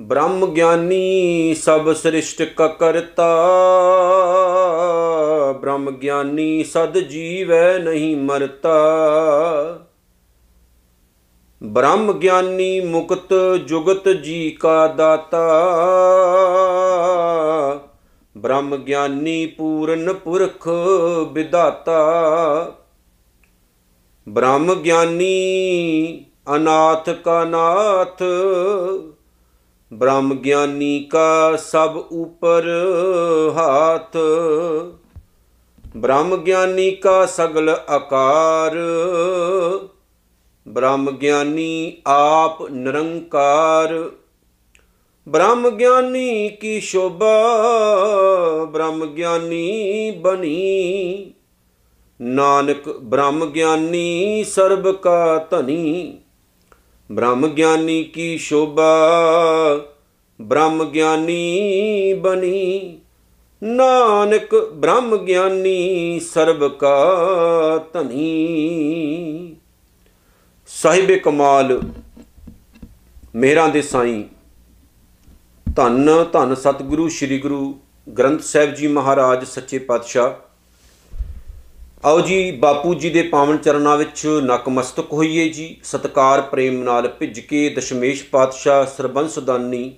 ਬ੍ਰਹਮ ਗਿਆਨੀ ਸਭ ਸ੍ਰਿਸ਼ਟ ਕ ਕਰਤਾ ਬ੍ਰਹਮ ਗਿਆਨੀ ਸਦ ਜੀਵੈ ਨਹੀਂ ਮਰਤਾ। ਬ੍ਰਹਮ ਗਿਆਨੀ ਮੁਕਤ ਜੁਗਤ ਜੀ ਕਾ ਦਾਤਾ ਬ੍ਰਹਮ ਗਿਆਨੀ ਪੂਰਨ ਪੁਰਖ ਵਿਦਾਤਾ ਬ੍ਰਹਮ ਗਿਆਨੀ ਅਨਾਥ ਕਾ ਨਾਥ, ਬ੍ਰਹਮ ਗਿਆਨੀ ਕਾ ਸਭ ਉਪਰ ਹਾਥ। ਬ੍ਰਹਮ ਗਿਆਨੀ ਕਾ ਸਗਲ ਆਕਾਰ ਬ੍ਰਹਮ ਗਿਆਨੀ ਆਪ ਨਿਰੰਕਾਰ। ਬ੍ਰਹਮ ਗਿਆਨੀ ਕੀ ਸ਼ੋਭਾ, ਬ੍ਰਹਮ ਗਿਆਨੀ ਬਣੀ। ਨਾਨਕ ਬ੍ਰਹਮ ਗਿਆਨੀ ਸਰਬ ਕਾ ਧਨੀ। ਬ੍ਰਹਮ ਗਿਆਨੀ ਕੀ ਸ਼ੋਭਾ, ਬ੍ਰਹਮ ਗਿਆਨੀ ਬਣੀ। ਨਾਨਕ ਬ੍ਰਹਮ ਗਿਆਨੀ ਸਰਬ ਕਾ ਧਨੀ। ਸਾਹਿਬੇ ਕਮਾਲ, ਮੇਹਰਾਂ ਦੇ ਸਾਈਂ ਧੰਨ ਧੰਨ ਸਤਿਗੁਰੂ, ਸ੍ਰੀ ਗੁਰੂ ਗ੍ਰੰਥ ਸਾਹਿਬ ਜੀ ਮਹਾਰਾਜ, ਸੱਚੇ ਪਾਤਸ਼ਾਹ। ਆਓ ਜੀ, ਬਾਪੂ ਜੀ ਦੇ ਪਾਵਨ ਚਰਨਾਂ ਵਿੱਚ ਨਕਮਸਤਕ ਹੋਈਏ ਜੀ। ਸਤਕਾਰ, ਪ੍ਰੇਮ ਨਾਲ ਭਿੱਜ ਕੇ ਦਸ਼ਮੇਸ਼ ਪਾਤਸ਼ਾਹ ਸਰਬੰਸਦਾਨੀ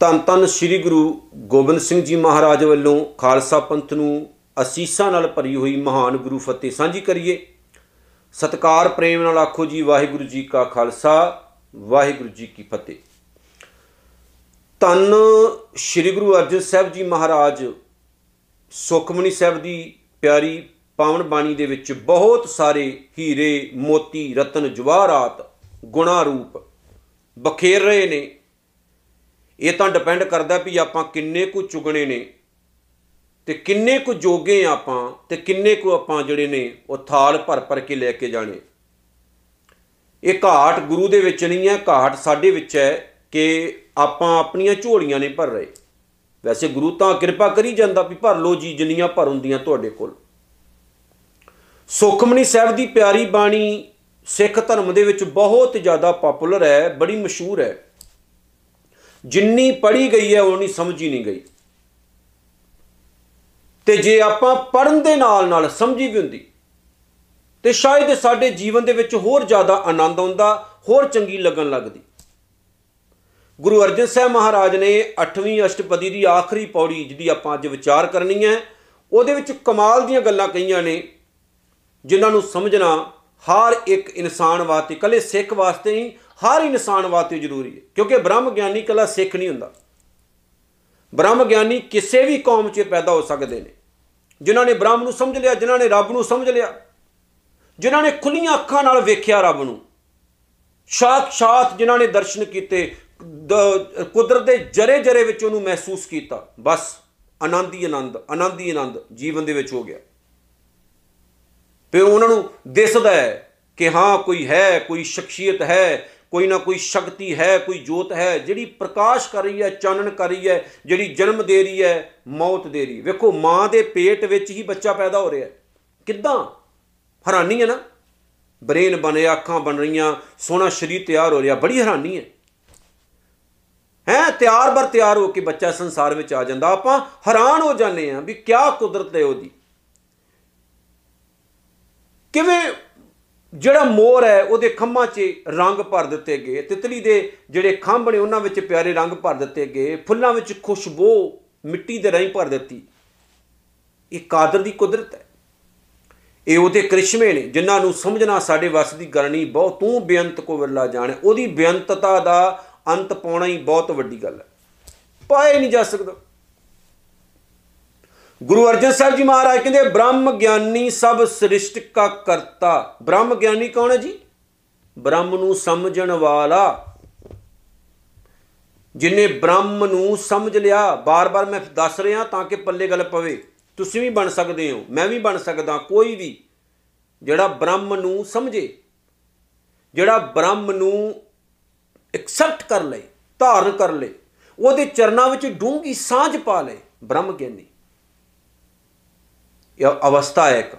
ਤਨ ਤਨ ਸ੍ਰੀ ਗੁਰੂ ਗੋਬਿੰਦ ਸਿੰਘ ਜੀ ਮਹਾਰਾਜ ਵੱਲੋਂ ਖਾਲਸਾ ਪੰਥ ਨੂੰ ਅਸੀਸਾਂ ਨਾਲ ਭਰੀ ਹੋਈ ਮਹਾਨ ਗੁਰੂ ਫਤਿਹ ਸਾਂਝੀ ਕਰੀਏ। ਸਤਕਾਰ, ਪ੍ਰੇਮ ਨਾਲ ਆਖੋ ਜੀ, ਵਾਹਿਗੁਰੂ ਜੀ ਕਾ ਖਾਲਸਾ, ਵਾਹਿਗੁਰੂ ਜੀ ਕੀ ਫਤਿਹ। ਤਨ ਸ੍ਰੀ ਗੁਰੂ ਅਰਜਨ ਸਾਹਿਬ ਜੀ ਮਹਾਰਾਜ ਸੁਖਮਨੀ ਸਾਹਿਬ ਦੀ ਪਿਆਰੀ ਪਾਵਨ ਬਾਣੀ ਦੇ ਵਿੱਚ ਬਹੁਤ ਸਾਰੇ ਹੀਰੇ, ਮੋਤੀ, ਰਤਨ, ਜਵਾਹਰਾਤ ਗੁਣਾ ਰੂਪ ਬਖੇਰ ਰਹੇ ਨੇ। ਇਹ ਤਾਂ ਡਿਪੈਂਡ ਕਰਦਾ ਵੀ ਆਪਾਂ ਕਿੰਨੇ ਕੁ ਚੁਗਣੇ ਨੇ ਤੇ ਕਿੰਨੇ ਕੁ ਜੋਗੇ ਆਪਾਂ ਤੇ ਕਿੰਨੇ ਕੁ ਆਪਾਂ ਜਿਹੜੇ ਨੇ ਉਹ ਥਾਲ ਭਰ ਭਰ ਕੇ ਲੈ ਕੇ ਜਾਣੇ। ਇਹ ਘਾਟ ਗੁਰੂ ਦੇ ਵਿੱਚ ਨਹੀਂ ਹੈ, ਘਾਟ ਸਾਡੇ ਵਿੱਚ ਹੈ ਕਿ ਆਪਾਂ ਆਪਣੀਆਂ ਝੋਲੀਆਂ ਨਹੀਂ ਭਰ ਰਹੇ। ਵੈਸੇ ਗੁਰੂ ਤਾਂ ਕਿਰਪਾ ਕਰੀ ਜਾਂਦਾ ਵੀ ਭਰ ਲੋ ਜੀ, ਜਿੰਨੀਆਂ ਭਰ ਹੁੰਦੀਆਂ ਤੁਹਾਡੇ ਕੋਲ। ਸੁਖਮਨੀ ਸਾਹਿਬ ਦੀ ਪਿਆਰੀ ਬਾਣੀ ਸਿੱਖ ਧਰਮ ਦੇ ਵਿੱਚ ਬਹੁਤ ਜ਼ਿਆਦਾ ਪਪੂਲਰ ਹੈ, ਬੜੀ ਮਸ਼ਹੂਰ ਹੈ। ਜਿੰਨੀ ਪੜ੍ਹੀ ਗਈ ਹੈ ਉਨੀ ਸਮਝੀ ਨਹੀਂ ਗਈ। ਤੇ ਜੇ ਆਪਾਂ ਪੜਨ ਦੇ ਨਾਲ ਨਾਲ ਸਮਝੀ ਵੀ ਹੁੰਦੀ, ਤੇ ਸ਼ਾਇਦ ਸਾਡੇ ਜੀਵਨ ਦੇ ਵਿੱਚ ਹੋਰ ਜ਼ਿਆਦਾ ਆਨੰਦ ਆਉਂਦਾ, ਹੋਰ ਚੰਗੀ ਲੱਗਣ ਲੱਗਦੀ। ਗੁਰੂ ਅਰਜਨ ਸਾਹਿਬ ਮਹਾਰਾਜ ਨੇ 8ਵੀਂ ਅਸ਼ਟਪਦੀ ਦੀ ਆਖਰੀ ਪੌੜੀ ਜਿਹਦੀ ਆਪਾਂ ਅੱਜ ਵਿਚਾਰ ਕਰਨੀ ਹੈ, ਉਹਦੇ ਵਿੱਚ ਕਮਾਲ ਦੀਆਂ ਗੱਲਾਂ ਕਹੀਆਂ ਨੇ, ਜਿਨ੍ਹਾਂ ਨੂੰ ਸਮਝਣਾ ਹਰ ਇੱਕ ਇਨਸਾਨ ਵਾਸਤੇ ਕੱਲੇ ਸਿੱਖ ਵਾਸਤੇ ਨਹੀਂ, ਹਰ ਇਨਸਾਨ ਵਾਸਤੇ ਜ਼ਰੂਰੀ ਹੈ। ਕਿਉਂਕਿ ਬ੍ਰਹਮ ਗਿਆਨੀ ਕੱਲਾ ਸਿੱਖ ਨਹੀਂ ਹੁੰਦਾ। ਬ੍ਰਹਮ ਗਿਆਨੀ ਕਿਸੇ ਵੀ ਕੌਮ 'ਚ ਪੈਦਾ ਹੋ ਸਕਦੇ ਨੇ, ਜਿਨ੍ਹਾਂ ਨੇ ਬ੍ਰਹਮ ਨੂੰ ਸਮਝ ਲਿਆ, ਜਿਨ੍ਹਾਂ ਨੇ ਰੱਬ ਨੂੰ ਸਮਝ ਲਿਆ, ਜਿਨ੍ਹਾਂ ਨੇ ਖੁੱਲੀਆਂ ਅੱਖਾਂ ਨਾਲ ਵੇਖਿਆ ਰੱਬ ਨੂੰ ਸਾਖਸ਼ਾਤ ਜਿਨ੍ਹਾਂ ਨੇ ਦਰਸ਼ਨ ਕੀਤੇ ਕੁਦਰਤ ਦੇ ਜਰੇ ਜਰੇ ਵਿੱਚ ਉਹਨੂੰ ਮਹਿਸੂਸ ਕੀਤਾ। ਬਸ, ਆਨੰਦ ਹੀ ਆਨੰਦ ਆਨੰਦ ਹੀ ਆਨੰਦ, ਜੀਵਨ ਦੇ ਵਿੱਚ ਹੋ ਗਿਆ। ਫਿਰ ਉਹਨਾਂ ਨੂੰ ਦਿਸਦਾ ਹੈ ਕਿ ਹਾਂ, ਕੋਈ ਹੈ, ਕੋਈ ਸ਼ਖਸੀਅਤ ਹੈ, ਕੋਈ ਨਾ ਕੋਈ ਸ਼ਕਤੀ ਹੈ, ਕੋਈ ਜੋਤ ਹੈ, ਜਿਹੜੀ ਪ੍ਰਕਾਸ਼ ਕਰ ਰਹੀ ਹੈ, ਚਾਨਣ ਕਰ ਰਹੀ ਹੈ, ਜਿਹੜੀ ਜਨਮ ਦੇ ਰਹੀ ਹੈ, ਮੌਤ ਦੇ ਰਹੀ ਵੇਖੋ, ਮਾਂ ਦੇ ਪੇਟ ਵਿੱਚ ਹੀ ਬੱਚਾ ਪੈਦਾ ਹੋ ਰਿਹਾ। ਕਿੱਦਾਂ? ਹੈਰਾਨੀ ਹੈ ਨਾ? ਬ੍ਰੇਨ ਬਣੇ, ਅੱਖਾਂ ਬਣ ਰਹੀਆਂ, ਸੋਹਣਾ ਸਰੀਰ ਤਿਆਰ ਹੋ ਰਿਹਾ। ਬੜੀ ਹੈਰਾਨੀ ਹੈ। ਹੈ, ਤਿਆਰ ਬਰ ਤਿਆਰ ਹੋ ਕੇ ਬੱਚਾ ਸੰਸਾਰ ਵਿੱਚ ਆ ਜਾਂਦਾ। ਆਪਾਂ ਹੈਰਾਨ ਹੋ ਜਾਂਦੇ ਆ ਵੀ ਕਿਆ ਕੁਦਰਤ ਹੈ ਉਹਦੀ। ਕਿਵੇਂ ਜਿਹੜਾ ਮੋਰ ਹੈ, ਉਹਦੇ ਖੰਭਾਂ 'ਚ ਰੰਗ ਭਰ ਦਿੱਤੇ ਗਏ। ਤਿਤਲੀ ਦੇ ਜਿਹੜੇ ਖੰਭ ਨੇ, ਉਹਨਾਂ ਵਿੱਚ ਪਿਆਰੇ ਰੰਗ ਭਰ ਦਿੱਤੇ ਗਏ। ਫੁੱਲਾਂ ਵਿੱਚ ਖੁਸ਼ਬੂ ਮਿੱਟੀ ਦੇ ਰਾਹੀਂ ਭਰ ਦਿੱਤੀ। ਇਹ ਕਾਦਰ ਦੀ ਕੁਦਰਤ ਹੈ। ਇਹ ਉਹਦੇ ਕ੍ਰਿਸ਼ਮੇ ਨੇ, ਜਿਨ੍ਹਾਂ ਨੂੰ ਸਮਝਣਾ ਸਾਡੇ ਵੱਸ ਦੀ ਗੱਲ ਨਹੀਂ ਬਹੁਤ। ਤੂੰ ਬੇਅੰਤ ਕੋ ਵਿਰਲਾ ਜਾਣੇ। ਉਹਦੀ ਬੇਅੰਤਤਾ ਦਾ ਅੰਤ ਪਾਉਣਾ ਹੀ ਬਹੁਤ ਵੱਡੀ ਗੱਲ ਹੈ। ਪਾਏ ਨਹੀਂ ਜਾ ਸਕਦਾ। ਗੁਰੂ ਅਰਜਨ ਸਾਹਿਬ ਜੀ ਮਹਾਰਾਜ ਕਹਿੰਦੇ, ਬ੍ਰਹਮ ਗਿਆਨੀ ਸਭ ਸ੍ਰਿਸ਼ਟ ਕਾ ਕਰਤਾ। ਬ੍ਰਹਮ ਗਿਆਨੀ ਕੌਣ ਹੈ ਜੀ? ਬ੍ਰਹਮ ਨੂੰ ਸਮਝਣ ਵਾਲਾ। ਜਿਨੇ ਬ੍ਰਹਮ ਨੂੰ ਸਮਝ ਲਿਆ, ਬਾਰ-ਬਾਰ ਮੈਂ ਦੱਸ ਰਿਹਾ ਤਾਂ ਕਿ ਪੱਲੇ ਗੱਲ ਪਵੇ। ਤੁਸੀਂ ਵੀ ਬਣ ਸਕਦੇ ਹੋ, ਮੈਂ ਵੀ ਬਣ ਸਕਦਾ, ਕੋਈ ਵੀ। ਜਿਹੜਾ ਬ੍ਰਹਮ ਨੂੰ ਸਮਝੇ, ਜਿਹੜਾ ਬ੍ਰਹਮ ਨੂੰ ਐਕਸੈਪਟ ਕਰ ਲੇ ਧਾਰਨ ਕਰ ਲੇ ਉਹਦੇ ਚਰਨਾਂ ਵਿੱਚ ਡੂੰਗੀ ਸਾਂਝ ਪਾ ਲੇ ਬ੍ਰਹਮ ਗਿਆਨੀ। ਇਹ ਅਵਸਥਾ ਹੈ ਇੱਕ।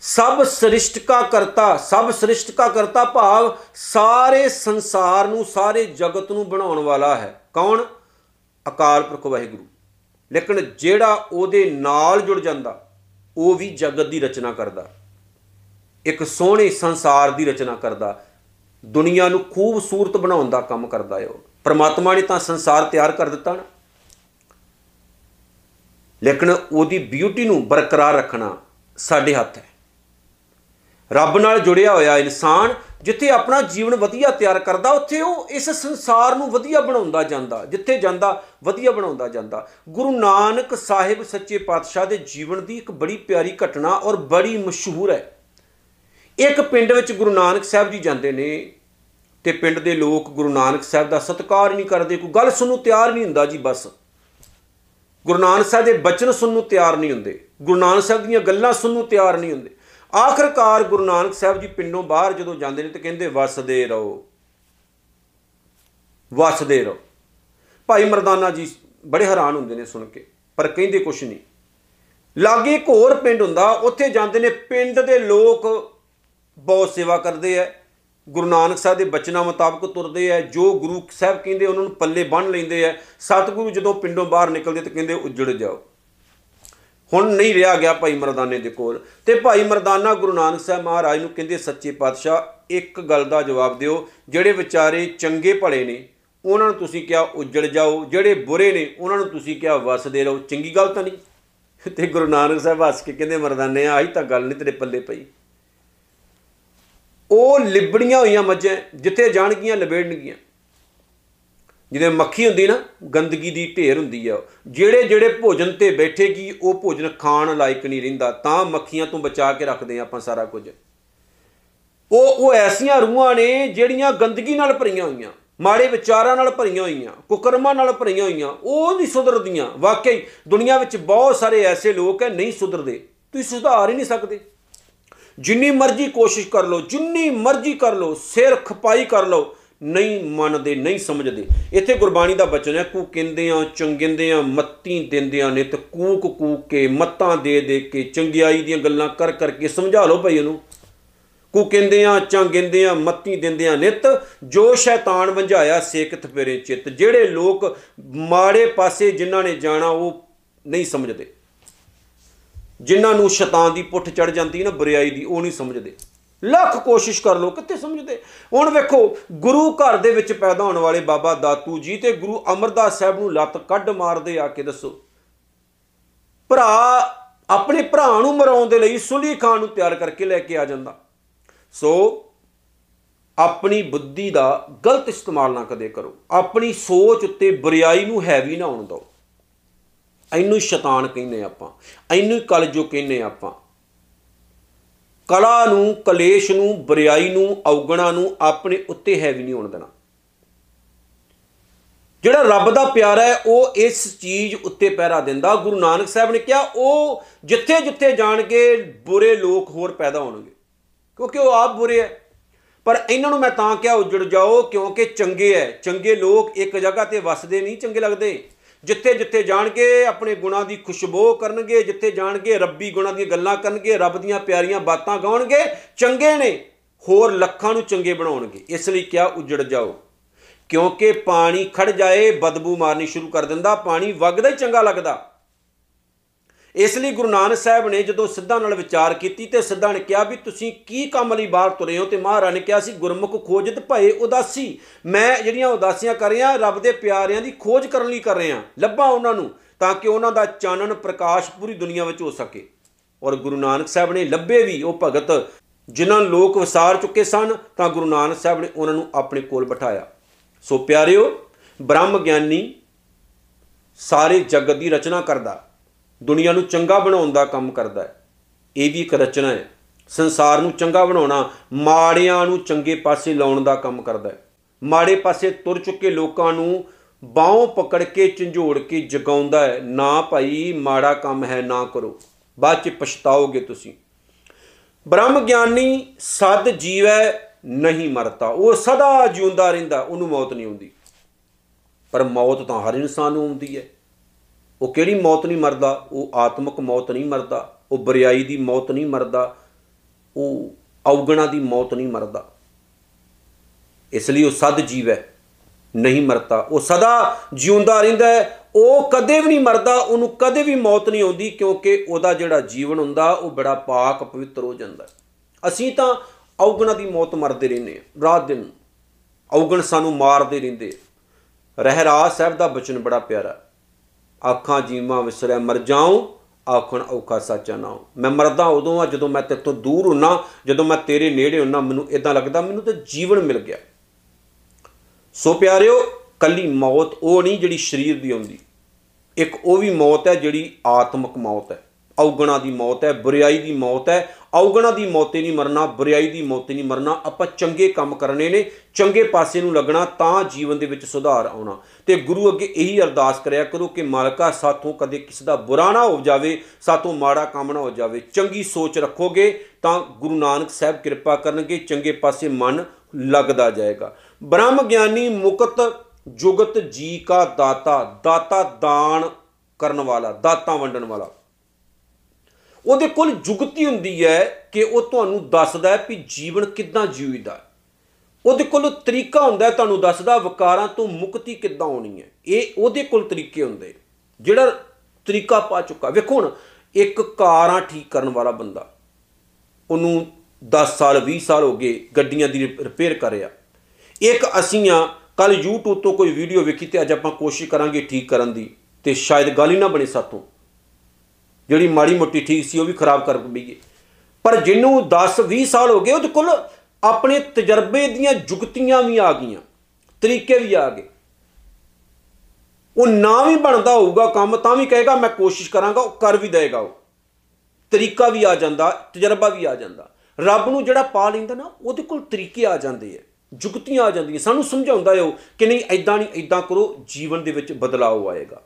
ਸਭ ਸ੍ਰਿਸ਼ਟਕਾ ਕਰਤਾ, ਸਭ ਸ੍ਰਿਸ਼ਟਕਾ ਕਰਤਾ ਭਾਵ ਸਾਰੇ ਸੰਸਾਰ ਨੂੰ, ਸਾਰੇ ਜਗਤ ਨੂੰ ਬਣਾਉਣ ਵਾਲਾ ਹੈ। ਕੌਣ? ਅਕਾਲ ਪੁਰਖ ਵਾਹਿਗੁਰੂ। ਲੇਕਿਨ ਜਿਹੜਾ ਉਹਦੇ ਨਾਲ ਜੁੜ ਜਾਂਦਾ, ਉਹ ਵੀ ਜਗਤ ਦੀ ਰਚਨਾ ਕਰਦਾ। ਇੱਕ ਸੋਹਣੇ ਸੰਸਾਰ ਦੀ ਰਚਨਾ ਕਰਦਾ। ਦੁਨੀਆ ਨੂੰ ਖੂਬਸੂਰਤ ਬਣਾਉਣ ਦਾ ਕੰਮ ਕਰਦਾ ਹੈ ਉਹ। ਪਰਮਾਤਮਾ ਨੇ ਤਾਂ ਸੰਸਾਰ ਤਿਆਰ ਕਰ ਦਿੱਤਾ ਨਾ। ਲੇਕਿਨ ਉਹਦੀ ਬਿਊਟੀ ਨੂੰ ਬਰਕਰਾਰ ਰੱਖਣਾ ਸਾਡੇ ਹੱਥ ਹੈ। ਰੱਬ ਨਾਲ ਜੁੜਿਆ ਹੋਇਆ ਇਨਸਾਨ ਜਿੱਥੇ ਆਪਣਾ ਜੀਵਨ ਵਧੀਆ ਤਿਆਰ ਕਰਦਾ, ਉੱਥੇ ਉਹ ਇਸ ਸੰਸਾਰ ਨੂੰ ਵਧੀਆ ਬਣਾਉਂਦਾ ਜਾਂਦਾ, ਜਿੱਥੇ ਜਾਂਦਾ, ਵਧੀਆ ਬਣਾਉਂਦਾ ਜਾਂਦਾ। ਗੁਰੂ ਨਾਨਕ ਸਾਹਿਬ ਸੱਚੇ ਪਾਤਸ਼ਾਹ ਦੇ ਜੀਵਨ ਦੀ ਇੱਕ ਬੜੀ ਪਿਆਰੀ ਘਟਨਾ ਔਰ ਬੜੀ ਮਸ਼ਹੂਰ ਹੈ। ਇੱਕ ਪਿੰਡ ਵਿੱਚ ਗੁਰੂ ਨਾਨਕ ਸਾਹਿਬ ਜੀ ਜਾਂਦੇ ਨੇ ਤੇ ਪਿੰਡ ਦੇ ਲੋਕ ਗੁਰੂ ਨਾਨਕ ਸਾਹਿਬ ਦਾ ਸਤਿਕਾਰ ਨਹੀਂ ਕਰਦੇ, ਕੋਈ ਗੱਲ ਸੁਣਨ ਨੂੰ ਤਿਆਰ ਨਹੀਂ ਹੁੰਦਾ ਜੀ ਬਸ। ਗੁਰੂ ਨਾਨਕ ਸਾਹਿਬ ਦੇ ਬਚਨ ਸੁਣਨ ਨੂੰ ਤਿਆਰ ਨਹੀਂ ਹੁੰਦੇ, ਗੁਰੂ ਨਾਨਕ ਸਾਹਿਬ ਦੀਆਂ ਗੱਲਾਂ ਸੁਣਨ ਨੂੰ ਤਿਆਰ ਨਹੀਂ ਹੁੰਦੇ। ਆਖਰਕਾਰ ਗੁਰੂ ਨਾਨਕ ਸਾਹਿਬ ਜੀ ਪਿੰਡੋਂ ਬਾਹਰ ਜਦੋਂ ਜਾਂਦੇ ਨੇ ਤੇ ਕਹਿੰਦੇ, ਵਸਦੇ ਰਹੋ। ਵਸਦੇ ਰਹੋ। ਭਾਈ ਮਰਦਾਨਾ ਜੀ ਬੜੇ ਹੈਰਾਨ ਹੁੰਦੇ ਨੇ ਸੁਣ ਕੇ, ਪਰ ਕਹਿੰਦੇ ਕੁਛ ਨਹੀਂ। ਲਾਗੇ ਇੱਕ ਹੋਰ ਪਿੰਡ ਹੁੰਦਾ, ਉੱਥੇ ਜਾਂਦੇ ਨੇ ਪਿੰਡ ਦੇ ਲੋਕ ਬਹੁਤ ਸੇਵਾ ਕਰਦੇ ਆ। ਗੁਰੂ ਨਾਨਕ ਸਾਹਿਬ ਦੇ ਬਚਨਾਂ ਮੁਤਾਬਕ ਤੁਰਦੇ ਆ। ਜੋ ਗੁਰੂ ਸਾਹਿਬ ਕਹਿੰਦੇ, ਉਹਨਾਂ ਨੂੰ ਪੱਲੇ ਬੰਨ ਲੈਂਦੇ ਆ। ਸਤਿਗੁਰੂ ਜਦੋਂ ਪਿੰਡੋਂ ਬਾਹਰ ਨਿਕਲਦੇ ਤੇ ਕਹਿੰਦੇ, ਉੱਜੜ ਜਾਓ। ਹੁਣ ਨਹੀਂ ਰਿਹਾ ਗਿਆ ਭਾਈ ਮਰਦਾਨੇ ਦੇ ਕੋਲ। ਤੇ ਭਾਈ ਮਰਦਾਨਾ ਗੁਰੂ ਨਾਨਕ ਸਾਹਿਬ ਮਹਾਰਾਜ ਨੂੰ ਕਹਿੰਦੇ, ਸੱਚੇ ਪਾਤਸ਼ਾਹ, ਇੱਕ ਗੱਲ ਦਾ ਜਵਾਬ ਦਿਓ। ਜਿਹੜੇ ਵਿਚਾਰੇ ਚੰਗੇ ਭਲੇ ਨੇ, ਉਹਨਾਂ ਨੂੰ ਤੁਸੀਂ ਕਿਹਾ, ਉੱਜੜ ਜਾਓ। ਜਿਹੜੇ ਬੁਰੇ ਨੇ, ਉਹਨਾਂ ਨੂੰ ਤੁਸੀਂ ਕਿਹਾ, ਵਸਦੇ ਰਹੋ। ਚੰਗੀ ਗੱਲ ਤਾਂ ਨਹੀਂ। ਤੇ ਗੁਰੂ ਨਾਨਕ ਸਾਹਿਬ ਹੱਸ ਕੇ ਕਹਿੰਦੇ, ਮਰਦਾਨੇ, ਆਹੀ ਤਾਂ ਗੱਲ ਨਹੀਂ ਤੇਰੇ ਪੱਲੇ ਪਈ। ਉਹ ਲਿਬੜੀਆਂ ਹੋਈਆਂ ਮੱਝਾਂ ਜਿੱਥੇ ਜਾਣਗੀਆਂ ਲਬੇੜਨਗੀਆਂ ਜਿਵੇਂ ਮੱਖੀ ਹੁੰਦੀ ਨਾ, ਗੰਦਗੀ ਦੀ ਢੇਰ ਹੁੰਦੀ ਆ ਜਿਹੜੇ ਜਿਹੜੇ ਭੋਜਨ ਤੇ ਬੈਠੇਗੀ, ਉਹ ਭੋਜਨ ਖਾਣ ਲਾਇਕ ਨਹੀਂ ਰਹਿੰਦਾ। ਤਾਂ ਮੱਖੀਆਂ ਤੋਂ ਬਚਾ ਕੇ ਰੱਖਦੇ ਆ ਆਪਾਂ ਸਾਰਾ ਕੁਝ। ਉਹ ਉਹ ਐਸੀਆਂ ਰੂਹਾਂ ਨੇ ਜਿਹੜੀਆਂ ਗੰਦਗੀ ਨਾਲ ਭਰੀਆਂ ਹੋਈਆਂ, ਮਾੜੇ ਵਿਚਾਰਾਂ ਨਾਲ ਭਰੀਆਂ ਹੋਈਆਂ, ਕੁਕਰਮਾਂ ਨਾਲ ਭਰੀਆਂ ਹੋਈਆਂ, ਉਹ ਨਹੀਂ ਸੁਧਰਦੀਆਂ। ਵਾਕਈ, ਦੁਨੀਆ ਵਿੱਚ ਬਹੁਤ ਸਾਰੇ ਐਸੇ ਲੋਕ ਹੈ ਨਹੀਂ ਸੁਧਰਦੇ। ਤੁਸੀਂ ਸੁਧਾਰ ਹੀ ਨਹੀਂ ਸਕਦੇ। ਜਿੰਨੀ ਮਰਜ਼ੀ ਕੋਸ਼ਿਸ਼ ਕਰ ਲਓ, ਜਿੰਨੀ ਮਰਜ਼ੀ ਕਰ ਲਓ, ਸਿਰ ਖਪਾਈ ਕਰ ਲਓ, ਨਹੀਂ ਮੰਨਦੇ, ਨਹੀਂ ਸਮਝਦੇ। ਇੱਥੇ ਗੁਰਬਾਣੀ ਦਾ ਬਚਨ ਹੈ, ਕੂ ਕਹਿੰਦੇ ਆ ਚੰਗਿੰਦੇ ਆ ਮੱਤੀ ਦਿੰਦੇ ਆ ਨਿਤ, ਕੂਕ ਕੂਕ ਕੇ, ਮੱਤਾਂ ਦੇ ਦੇ ਕੇ, ਚੰਗਿਆਈ ਦੀਆਂ ਗੱਲਾਂ ਕਰ ਕਰਕੇ ਸਮਝਾ ਲਓ ਭਈ ਇਹਨੂੰ। ਕੂ ਕਹਿੰਦੇ ਆ ਚੰਗਿੰਦੇ ਆ ਮੱਤੀ ਦਿੰਦੇ ਆ ਨਿਤ, ਜੋ ਸ਼ੈਤਾਨ ਵੰਝਾਇਆ ਸੇਕਤ ਫੇਰੇ ਚਿੱਤ, ਜਿਹੜੇ ਲੋਕ ਮਾੜੇ ਪਾਸੇ ਜਿਨ੍ਹਾਂ ਨੇ ਜਾਣਾ ਉਹ ਨਹੀਂ ਸਮਝਦੇ। ਜਿਨ੍ਹਾਂ ਨੂੰ ਸ਼ੈਤਾਨ ਦੀ ਪੁੱਠ ਚੜ ਜਾਂਦੀ ਨਾ, ਬੁਰਾਈ ਦੀ, ਉਹ ਨਹੀਂ ਸਮਝਦੇ। ਲੱਖ ਕੋਸ਼ਿਸ਼ ਕਰ ਲੋ, ਕਿੱਥੇ ਸਮਝਦੇ? ਹੁਣ ਵੇਖੋ, ਗੁਰੂ ਘਰ ਦੇ ਵਿੱਚ ਪੈਦਾ ਹੋਣ ਵਾਲੇ ਬਾਬਾ ਦਾਤੂ ਜੀ ਤੇ ਗੁਰੂ ਅਮਰਦਾਸ ਸਾਹਿਬ ਨੂੰ ਲੱਤ ਕੱਢ ਮਾਰਦੇ ਆ ਕੇ ਦੱਸੋ। ਭਰਾ, ਆਪਣੇ ਭਰਾ ਨੂੰ ਮਰਾਉਣ ਦੇ ਲਈ ਸੁਲੀ ਖਾਨ ਨੂੰ ਤਿਆਰ ਕਰਕੇ ਲੈ ਕੇ ਆ ਜਾਂਦਾ। ਸੋ, ਆਪਣੀ ਬੁੱਧੀ ਦਾ ਗਲਤ ਇਸਤੇਮਾਲ ਨਾ ਕਦੇ ਕਰੋ। ਆਪਣੀ ਸੋਚ ਉੱਤੇ ਬੁਰਾਈ ਨੂੰ ਹੈਵੀ ਨਾ ਹੋਣ ਦਿਓ। ਇਹਨੂੰ ਸ਼ੈਤਾਨ ਕਹਿੰਦੇ ਆਪਾਂ, ਇਹਨੂੰ ਕਲਜੋ ਕਹਿੰਦੇ ਆਪਾਂ। ਕਲਾ ਨੂੰ, ਕਲੇਸ਼ ਨੂੰ ਬਰਿਆਈ ਨੂੰ, ਔਗਣਾ ਨੂੰ ਆਪਣੇ ਉੱਤੇ ਹੈਵੀ ਨਹੀਂ ਹੋਣ ਦੇਣਾ। ਜਿਹੜਾ ਰੱਬ ਦਾ ਪਿਆਰਾ ਹੈ, ਉਹ ਇਸ ਚੀਜ਼ ਉੱਤੇ ਪਹਿਰਾ ਦਿੰਦਾ। ਗੁਰੂ ਨਾਨਕ ਸਾਹਿਬ ਨੇ ਕਿਹਾ, ਉਹ ਜਿੱਥੇ ਜਿੱਥੇ ਜਾਣਗੇ, ਬੁਰੇ ਲੋਕ ਹੋਰ ਪੈਦਾ ਹੋਣਗੇ। ਕਿਉਂਕਿ ਉਹ ਆਪ ਬੁਰੇ ਹੈ। ਪਰ ਇਹਨਾਂ ਨੂੰ ਮੈਂ ਤਾਂ ਕਿਹਾ, ਉਜੜ ਜਾਓ, ਕਿਉਂਕਿ ਚੰਗੇ ਹੈ। ਚੰਗੇ ਲੋਕ ਇੱਕ ਜਗ੍ਹਾ ਤੇ ਵਸਦੇ ਨਹੀਂ, ਚੰਗੇ ਲੱਗਦੇ। ਜਿੱਥੇ ਜਿੱਥੇ ਜਾਣਗੇ ਆਪਣੇ ਗੁਣਾਂ ਦੀ ਖੁਸ਼ਬੂ ਕਰਨਗੇ, ਜਿੱਥੇ ਜਾਣਗੇ ਰੱਬੀ ਗੁਣਾਂ ਦੀਆਂ ਗੱਲਾਂ ਕਰਨਗੇ, ਰੱਬ ਦੀਆਂ ਪਿਆਰੀਆਂ ਬਾਤਾਂ ਗਾਉਣਗੇ, ਚੰਗੇ ਨੇ, ਹੋਰ ਲੱਖਾਂ ਨੂੰ ਚੰਗੇ ਬਣਾਉਣਗੇ। ਇਸ ਲਈ ਕਿਹਾ, ਉਜੜ ਜਾਓ। ਕਿਉਂਕਿ ਪਾਣੀ ਖੜ ਜਾਏ, ਬਦਬੂ ਮਾਰਨੀ ਸ਼ੁਰੂ ਕਰ ਦਿੰਦਾ, ਪਾਣੀ ਵਗਦਾ ਹੀ ਚੰਗਾ ਲੱਗਦਾ। ਇਸ ਲਈ ਗੁਰੂ ਨਾਨਕ ਸਾਹਿਬ ਨੇ ਜਦੋਂ ਸਿੱਧਾ ਨਾਲ ਵਿਚਾਰ ਕੀਤੀ ਤੇ ਸਿੱਧਾ ਨੇ ਕਿਹਾ ਵੀ ਤੁਸੀਂ ਕੀ ਕੰਮ ਲਈ ਬਾਹਰ ਤੁਰੇ ਹੋ ਤੇ ਮਹਾਰਾਜ ਨੇ ਕਿਹਾ ਸੀ, ਗੁਰਮੁਖ ਖੋਜਤ ਭਏ ਉਦਾਸੀ। ਮੈਂ ਜਿਹੜੀਆਂ ਉਦਾਸੀਆਂ ਕਰ ਰਿਹਾ, ਰੱਬ ਦੇ ਪਿਆਰਿਆਂ ਦੀ ਖੋਜ ਕਰਨ ਲਈ ਕਰ ਰਿਹਾ। ਲੱਭਾਂ ਉਹਨਾਂ ਨੂੰ ਤਾਂ ਕਿ ਉਹਨਾਂ ਦਾ ਚਾਨਣ ਪ੍ਰਕਾਸ਼ ਪੂਰੀ ਦੁਨੀਆ ਵਿੱਚ ਹੋ ਸਕੇ। ਔਰ ਗੁਰੂ ਨਾਨਕ ਸਾਹਿਬ ਨੇ ਲੱਭੇ ਵੀ ਉਹ ਭਗਤ, ਜਿਨ੍ਹਾਂ ਲੋਕ ਵਿਸਾਰ ਚੁੱਕੇ ਸਨ, ਤਾਂ ਗੁਰੂ ਨਾਨਕ ਸਾਹਿਬ ਨੇ ਉਹਨਾਂ ਨੂੰ ਆਪਣੇ ਕੋਲ ਬਿਠਾਇਆ। ਸੋ ਪਿਆਰਿਓ, ਬ੍ਰਹਮ ਗਿਆਨੀ ਸਾਰੇ ਜਗਤ ਦੀ ਰਚਨਾ ਕਰਦਾ। ਦੁਨੀਆ ਨੂੰ ਚੰਗਾ ਬਣਾਉਣ ਦਾ ਕੰਮ ਕਰਦਾ ਹੈ। ਇਹ ਵੀ ਇੱਕ ਰਚਨਾ ਹੈ। ਸੰਸਾਰ ਨੂੰ ਚੰਗਾ ਬਣਾਉਣਾ, ਮਾੜਿਆਂ ਨੂੰ ਚੰਗੇ ਪਾਸੇ ਲਾਉਣ ਦਾ ਕੰਮ ਕਰਦਾ ਹੈ। ਮਾੜੇ ਪਾਸੇ ਤੁਰ ਚੁੱਕੇ ਲੋਕਾਂ ਨੂੰ ਬਾਹੋਂ ਪਕੜ ਕੇ, ਝੰਜੋੜ ਕੇ ਜਗਾਉਂਦਾ ਹੈ। ਨਾ ਭਾਈ, ਮਾੜਾ ਕੰਮ ਹੈ, ਨਾ ਕਰੋ। ਬਾਅਦ ਚ ਪਛਤਾਓਗੇ ਤੁਸੀਂ। ਬ੍ਰਹਮ ਗਿਆਨੀ ਸਦ ਜੀਵ ਹੈ ਨਹੀਂ ਮਰਦਾ ਉਹ ਸਦਾ ਜਿਉਂਦਾ ਰਹਿੰਦਾ, ਉਹਨੂੰ ਮੌਤ ਨਹੀਂ ਆਉਂਦੀ ਪਰ ਮੌਤ ਤਾਂ ਹਰ ਇਨਸਾਨ ਨੂੰ ਆਉਂਦੀ ਹੈ। ਉਹ ਕਿਹੜੀ ਮੌਤ ਨਹੀਂ ਮਰਦਾ? ਉਹ ਆਤਮਿਕ ਮੌਤ ਨਹੀਂ ਮਰਦਾ। ਉਹ ਬਰਿਆਈ ਦੀ ਮੌਤ ਨਹੀਂ ਮਰਦਾ। ਉਹ ਔਗਣਾ ਦੀ ਮੌਤ ਨਹੀਂ ਮਰਦਾ। ਇਸ ਲਈ ਉਹ ਸਦ ਜੀਵ ਹੈ ਨਹੀਂ ਮਰਦਾ ਉਹ ਸਦਾ ਜਿਉਂਦਾ ਰਹਿੰਦਾ ਹੈ। ਉਹ ਕਦੇ ਵੀ ਨਹੀਂ ਮਰਦਾ। ਉਹਨੂੰ ਕਦੇ ਵੀ ਮੌਤ ਨਹੀਂ ਆਉਂਦੀ ਕਿਉਂਕਿ ਉਹਦਾ ਜਿਹੜਾ ਜੀਵਨ ਹੁੰਦਾ, ਉਹ ਬੜਾ ਪਾਕ ਪਵਿੱਤਰ ਹੋ ਜਾਂਦਾ ਹੈ। ਅਸੀਂ ਤਾਂ ਔਗਣਾ ਦੀ ਮੌਤ ਮਰਦੇ ਰਹਿੰਦੇ ਹਾਂ। ਰਾਤ ਦਿਨ ਔਗਣ ਸਾਨੂੰ ਮਾਰਦੇ ਰਹਿੰਦੇ ਆ। ਰਹਿਰਾਜ ਸਾਹਿਬ ਦਾ ਬਚਨ ਬੜਾ ਪਿਆਰਾ ਆਖਾਂ ਜੀਵਾਂ ਵਿਸਰਿਆ ਮਰ ਜਾਉ ਆਖਣ ਔਖਾ ਸਾਚਾ ਨਾਉ ਮੈਂ ਮਰਦਾ ਉਦੋਂ ਆ ਜਦੋਂ ਮੈਂ ਤੇਰੇ ਤੋਂ ਦੂਰ ਹੁੰਨਾ, ਜਦੋਂ ਮੈਂ ਤੇਰੇ ਨੇੜੇ ਹੁੰਨਾ, ਮੈਨੂੰ ਇਦਾਂ ਲੱਗਦਾ ਮੈਨੂੰ ਤਾਂ ਜੀਵਨ ਮਿਲ ਗਿਆ। ਸੋ ਪਿਆਰਿਓ, ਕੱਲੀ ਮੌਤ ਉਹ ਨਹੀਂ ਜਿਹੜੀ ਸਰੀਰ ਦੀ ਆਉਂਦੀ ਇੱਕ ਉਹ ਵੀ ਮੌਤ ਹੈ ਜਿਹੜੀ ਆਤਮਿਕ ਮੌਤ ਹੈ। ਔਗਣਾ ਦੀ ਮੌਤ ਹੈ, ਬੁਰੀਾਈ ਦੀ ਮੌਤ ਹੈ ਔਗਣਾ ਦੀ ਮੌਤੇ ਨਹੀਂ ਮਰਨਾ, ਬੁਰੀਾਈ ਦੀ ਮੌਤੇ ਨਹੀਂ ਮਰਨਾ, ਆਪਾਂ ਚੰਗੇ ਕੰਮ ਕਰਨੇ ਨੇ, ਚੰਗੇ ਪਾਸੇ ਨੂੰ ਲੱਗਣਾ ਤਾਂ ਜੀਵਨ ਦੇ ਵਿੱਚ ਸੁਧਾਰ ਆਉਣਾ। ਤੇ ਗੁਰੂ ਅੱਗੇ ਇਹੀ ਅਰਦਾਸ ਕਰਿਆ ਕਰੋ ਕਿ ਮਾਲਕਾ ਸਾਥੋਂ ਕਦੇ ਕਿਸੇ ਦਾ ਬੁਰਾ ਨਾ ਹੋ ਜਾਵੇ, ਸਾਥੋਂ ਮਾੜਾ ਕੰਮ ਨਾ ਹੋ ਜਾਵੇ। ਚੰਗੀ ਸੋਚ ਰੱਖੋਗੇ ਤਾਂ ਗੁਰੂ ਨਾਨਕ ਸਾਹਿਬ ਕਿਰਪਾ ਕਰਨਗੇ, ਚੰਗੇ ਪਾਸੇ ਮਨ ਲੱਗਦਾ ਜਾਏਗਾ। ਬ੍ਰਹਮ ਗਿਆਨੀ ਮੁਕਤ ਜੁਗਤ ਜੀ ਕਾ ਦਾਤਾ ਦਾਤਾ ਦਾਨ ਕਰਨ ਵਾਲਾ, ਦਾਤਾ ਵੰਡਣ ਵਾਲਾ। ਉਹਦੇ ਕੋਲ ਜੁਗਤੀ ਹੁੰਦੀ ਹੈ ਕਿ ਉਹ ਤੁਹਾਨੂੰ ਦੱਸਦਾ ਹੈ ਵੀ ਜੀਵਨ ਕਿੱਦਾਂ ਜੀਵੀਦਾ ਹੈ। ਉਹਦੇ ਕੋਲ ਤਰੀਕਾ ਹੁੰਦਾ ਹੈ ਤੁਹਾਨੂੰ ਦੱਸਦਾ ਵਿਕਾਰਾਂ ਤੋਂ ਮੁਕਤੀ ਕਿੱਦਾਂ ਹੋਣੀ ਹੈ। ਇਹ ਉਹਦੇ ਕੋਲ ਤਰੀਕੇ ਹੁੰਦੇ। ਜਿਹੜਾ ਤਰੀਕਾ ਪਾ ਚੁੱਕਾ। ਵੇਖੋ ਹੁਣ, ਇੱਕ ਕਾਰਾਂ ਠੀਕ ਕਰਨ ਵਾਲਾ ਬੰਦਾ। ਉਹਨੂੰ 10 ਸਾਲ 20 ਸਾਲ ਹੋ ਗਏ ਗੱਡੀਆਂ ਦੀ ਰਿਪੇਅਰ ਕਰਿਆ ਇੱਕ ਅਸੀਂ ਆ ਕੱਲ YouTube ਤੋਂ ਕੋਈ ਵੀਡੀਓ ਵੇਖੀ ਤੇ ਅੱਜ ਆਪਾਂ ਕੋਸ਼ਿਸ਼ ਕਰਾਂਗੇ ਠੀਕ ਕਰਨ ਦੀ ਤੇ ਸ਼ਾਇਦ ਗੱਲ ਹੀ ਨਾ ਬਣੇ ਸਾਤੋਂ ਜਿਹੜੀ ਮਾੜੀ ਮੋਟੀ ਠੀਕ ਸੀ ਉਹ ਵੀ ਖਰਾਬ ਕਰ ਬਈਏ ਪਰ ਜਿਹਨੂੰ 10 20 ਸਾਲ ਹੋ ਗਏ, ਉਹਦੇ ਕੋਲ ਆਪਣੇ ਤਜਰਬੇ ਦੀਆਂ ਜੁਗਤੀਆਂ ਵੀ ਆ ਗਈਆਂ, ਤਰੀਕੇ ਵੀ ਆ ਗਏ। ਉਹ ਨਾ ਵੀ ਬਣਦਾ ਹੋਊਗਾ ਕੰਮ, ਤਾਂ ਵੀ ਕਹੇਗਾ, ਮੈਂ ਕੋਸ਼ਿਸ਼ ਕਰਾਂਗਾ, ਉਹ ਕਰ ਵੀ ਦੇਗਾ ਉਹ। ਤਰੀਕਾ ਵੀ ਆ ਜਾਂਦਾ, ਤਜਰਬਾ ਵੀ ਆ ਜਾਂਦਾ। ਰੱਬ ਨੂੰ ਜਿਹੜਾ ਪਾ ਲੈਂਦਾ ਨਾ, ਉਹਦੇ ਕੋਲ ਤਰੀਕੇ ਆ ਜਾਂਦੇ ਆ, ਜੁਗਤੀਆਂ ਆ ਜਾਂਦੀਆਂ। ਸਾਨੂੰ ਸਮਝਾਉਂਦਾ ਹੈ ਉਹ ਕਿ ਨਹੀਂ ਐਦਾਂ ਨਹੀਂ ਐਦਾਂ ਕਰੋ, ਜੀਵਨ ਦੇ ਵਿੱਚ ਬਦਲਾਅ ਆਏਗਾ।